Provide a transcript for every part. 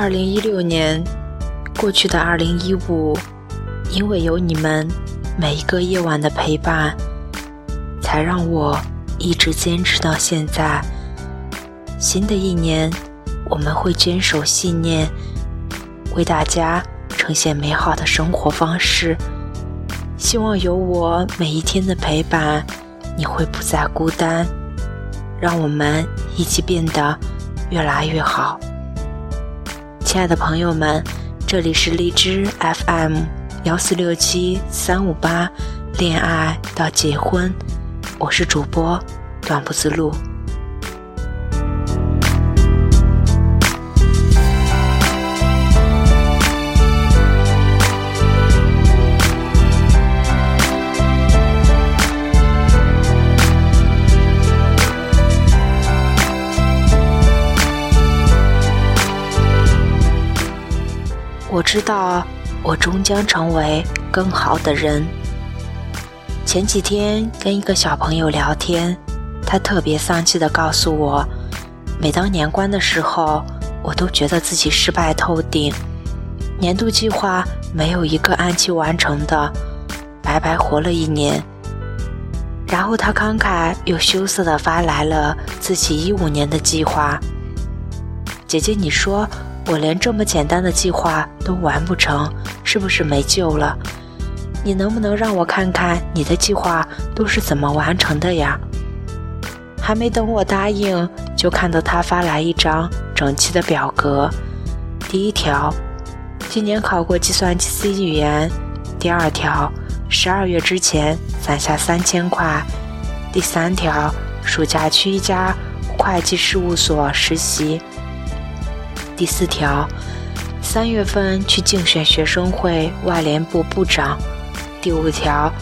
二零一六年，过去的二零一五，因为有你们每一个夜晚的陪伴，才让我一直坚持到现在。新的一年，我们会坚守信念，为大家呈现美好的生活方式。希望有我每一天的陪伴，你会不再孤单。让我们一起变得越来越好。亲爱的朋友们，这里是荔枝 FM 幺四六七三五八，恋爱到结婚，我是主播短不思路。我知道，我终将成为更好的人。前几天跟一个小朋友聊天，他特别丧气地告诉我，每当年关的时候，我都觉得自己失败透顶，年度计划没有一个按期完成的，白白活了一年。然后他慷慨又羞涩地发来了自己一五年的计划。姐姐，你说。我连这么简单的计划都完不成，是不是没救了？你能不能让我看看你的计划都是怎么完成的呀？还没等我答应，就看到他发来一张整齐的表格。第一条，今年考过计算机 C 语言。第二条，十二月之前攒下三千块。第三条，暑假去一家会计事务所实习。第四条，三月份去竞选学生会外联部部长。第五条，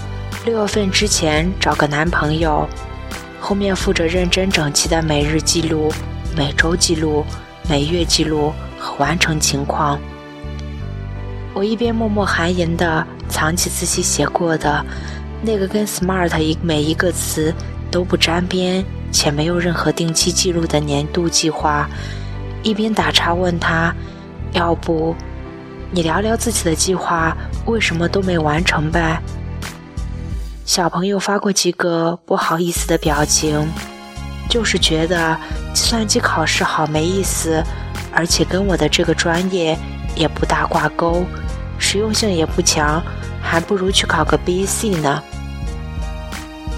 六月份之前找个男朋友。后面附着认真整齐的每日记录、每周记录、每月记录和完成情况。我一边默默含吟地藏起自己写过的那个跟 “smart” 一每一个词都不沾边且没有任何定期记录的年度计划。一边打岔问他：“要不，你聊聊自己的计划，为什么都没完成呗？”小朋友发过几个不好意思的表情，就是觉得计算机考试好没意思，而且跟我的这个专业也不大挂钩，实用性也不强，还不如去考个 BC 呢。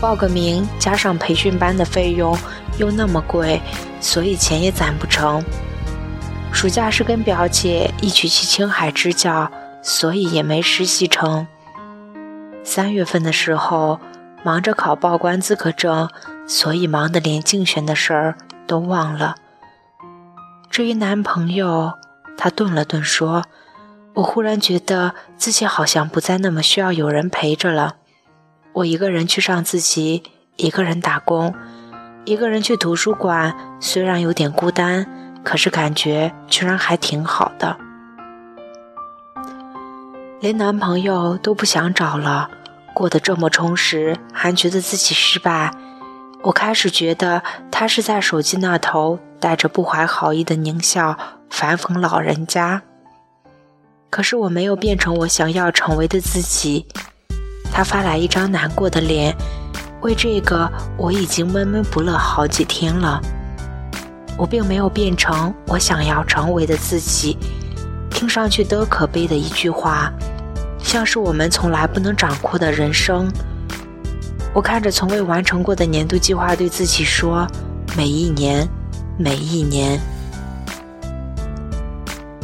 报个名加上培训班的费用又那么贵，所以钱也攒不成。暑假是跟表姐一起去青海支教，所以也没实习成。三月份的时候，忙着考报关资格证，所以忙得连竞选的事儿都忘了。至于男朋友，他顿了顿说：“我忽然觉得自己好像不再那么需要有人陪着了。我一个人去上自习，一个人打工，一个人去图书馆，虽然有点孤单。”可是感觉居然还挺好的，连男朋友都不想找了，过得这么充实，还觉得自己失败。我开始觉得他是在手机那头带着不怀好意的狞笑反讽老人家。可是我没有变成我想要成为的自己。他发来一张难过的脸，为这个我已经闷闷不乐好几天了。我并没有变成我想要成为的自己，听上去多可悲的一句话，像是我们从来不能掌控的人生。我看着从未完成过的年度计划，对自己说：每一年，每一年。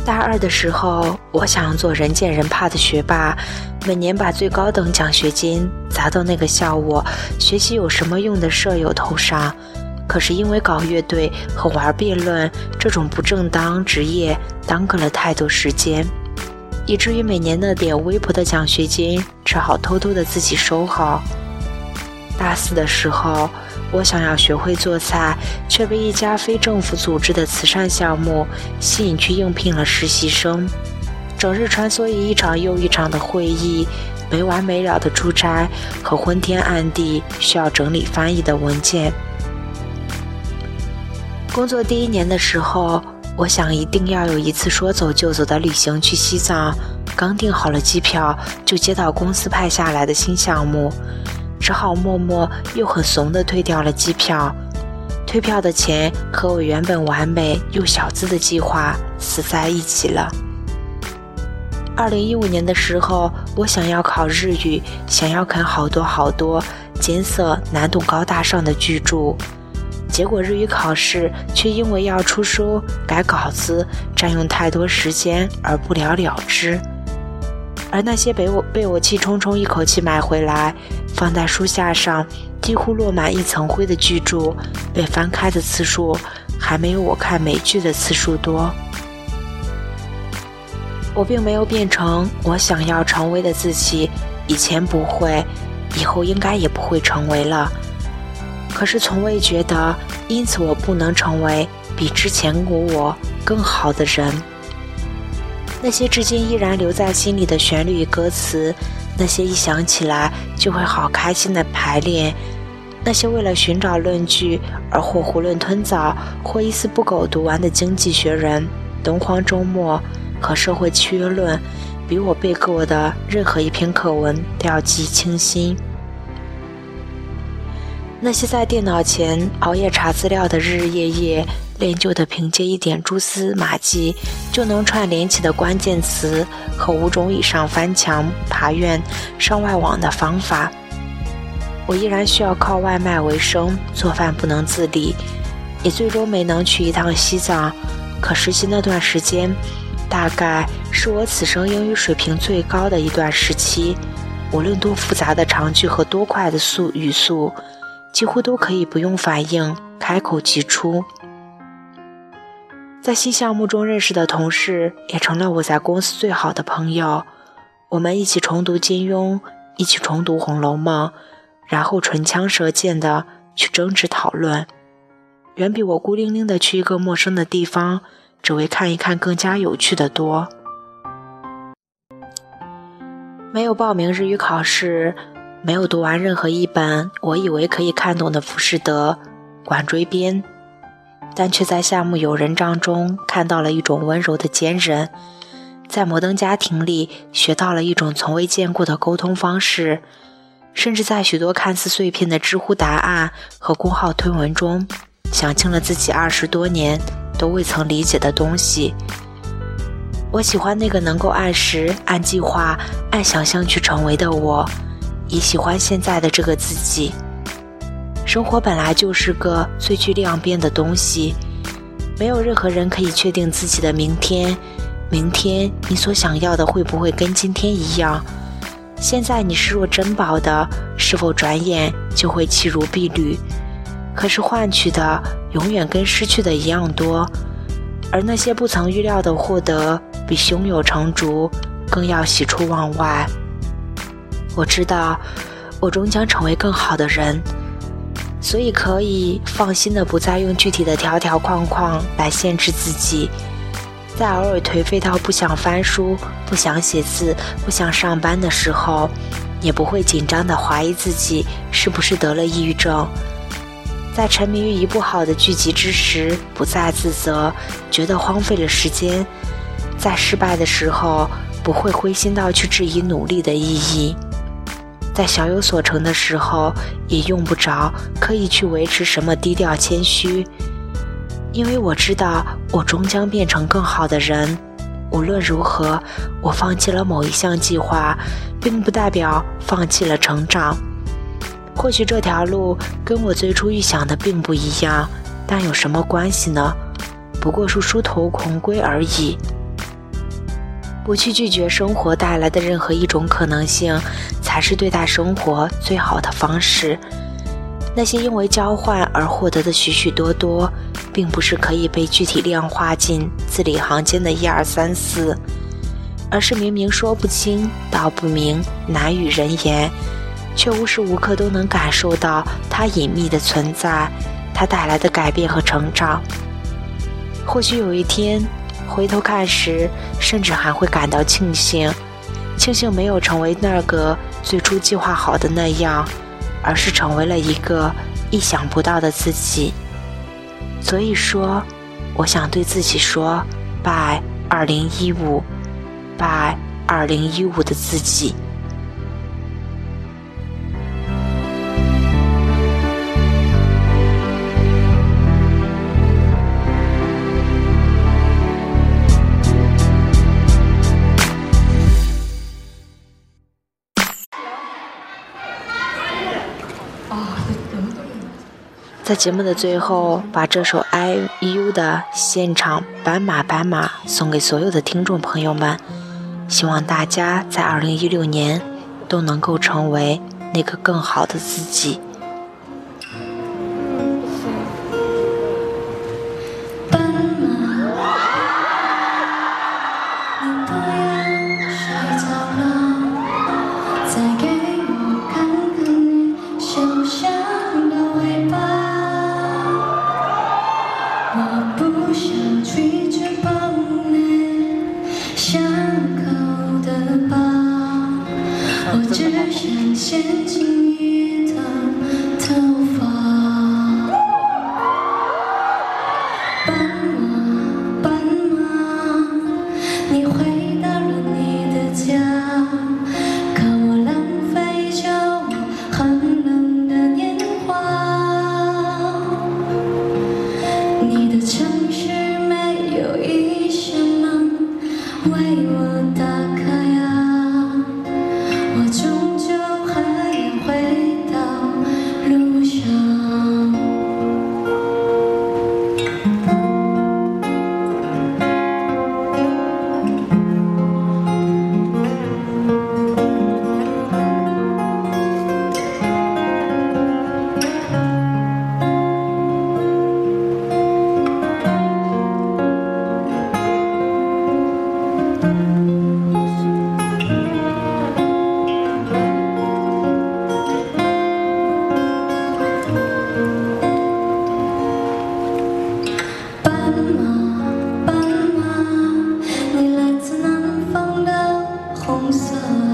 大二的时候，我想做人见人怕的学霸，每年把最高等奖学金砸到那个笑我学习有什么用的舍友头上。可是因为搞乐队和玩辩论这种不正当职业耽搁了太多时间，以至于每年那点微薄的奖学金只好偷偷的自己收好。大四的时候，我想要学会做菜，却被一家非政府组织的慈善项目吸引去应聘了实习生，整日穿梭于一场又一场的会议、没完没了的出差和昏天暗地需要整理翻译的文件。工作第一年的时候，我想一定要有一次说走就走的旅行去西藏。刚订好了机票，就接到公司派下来的新项目，只好默默又很怂地退掉了机票。退票的钱和我原本完美又小资的计划死在一起了。二零一五年的时候，我想要考日语，想要啃好多好多艰涩难懂、高大上的巨著。结果日语考试却因为要出书、改稿子，占用太多时间而不了了之。而那些被我被我气冲冲一口气买回来，放在书架上，几乎落满一层灰的巨著，被翻开的次数还没有我看美剧的次数多。我并没有变成我想要成为的自己，以前不会，以后应该也不会成为了。可是从未觉得，因此我不能成为比之前的我更好的人。那些至今依然留在心里的旋律与歌词，那些一想起来就会好开心的排练，那些为了寻找论据而或囫囵吞枣，或一丝不苟读完的《经济学人》《东方周末》和《社会契约论》，比我背过的任何一篇课文都要记忆清晰。那些在电脑前熬夜查资料的日日夜夜练就的，凭借一点蛛丝马迹就能串联起的关键词和五种以上翻墙爬院上外网的方法，我依然需要靠外卖为生，做饭不能自理，也最终没能去一趟西藏。可实习那段时间，大概是我此生英语水平最高的一段时期，无论多复杂的长句和多快的速语速。几乎都可以不用反应，开口即出。在新项目中认识的同事，也成了我在公司最好的朋友。我们一起重读金庸，一起重读《红楼梦》，然后唇枪舌剑的去争执讨论，远比我孤零零的去一个陌生的地方，只为看一看更加有趣的多。没有报名日语考试。没有读完任何一本我以为可以看懂的《浮士德》《管锥编》，但却在夏目友人帐中看到了一种温柔的坚韧，在摩登家庭里学到了一种从未见过的沟通方式，甚至在许多看似碎片的知乎答案和公号推文中，想清了自己二十多年都未曾理解的东西。我喜欢那个能够按时、按计划、按想象去成为的我。也喜欢现在的这个自己。生活本来就是个最具量变的东西，没有任何人可以确定自己的明天。明天你所想要的会不会跟今天一样？现在你视若珍宝的，是否转眼就会弃如敝履？可是换取的永远跟失去的一样多，而那些不曾预料的获得，比胸有成竹更要喜出望外。我知道，我终将成为更好的人，所以可以放心的不再用具体的条条框框来限制自己。在偶尔颓废到不想翻书、不想写字、不想上班的时候，也不会紧张的怀疑自己是不是得了抑郁症。在沉迷于一部好的剧集之时，不再自责，觉得荒废了时间。在失败的时候，不会灰心到去质疑努力的意义。在小有所成的时候，也用不着刻意去维持什么低调谦虚，因为我知道我终将变成更好的人。无论如何，我放弃了某一项计划，并不代表放弃了成长。或许这条路跟我最初预想的并不一样，但有什么关系呢？不过是殊途同归而已。不去拒绝生活带来的任何一种可能性，才是对待生活最好的方式。那些因为交换而获得的许许多多，并不是可以被具体量化进字里行间的一二三四，而是明明说不清道不明，难与人言，却无时无刻都能感受到它隐秘的存在，它带来的改变和成长。或许有一天。回头看时，甚至还会感到庆幸，庆幸没有成为那个最初计划好的那样，而是成为了一个意想不到的自己。所以说，我想对自己说：：“by 二零一五，by 二零一五的自己。在节目的最后，把这首 IU 的现场《斑马斑马》送给所有的听众朋友们，希望大家在2016年都能够成为那个更好的自己。红色。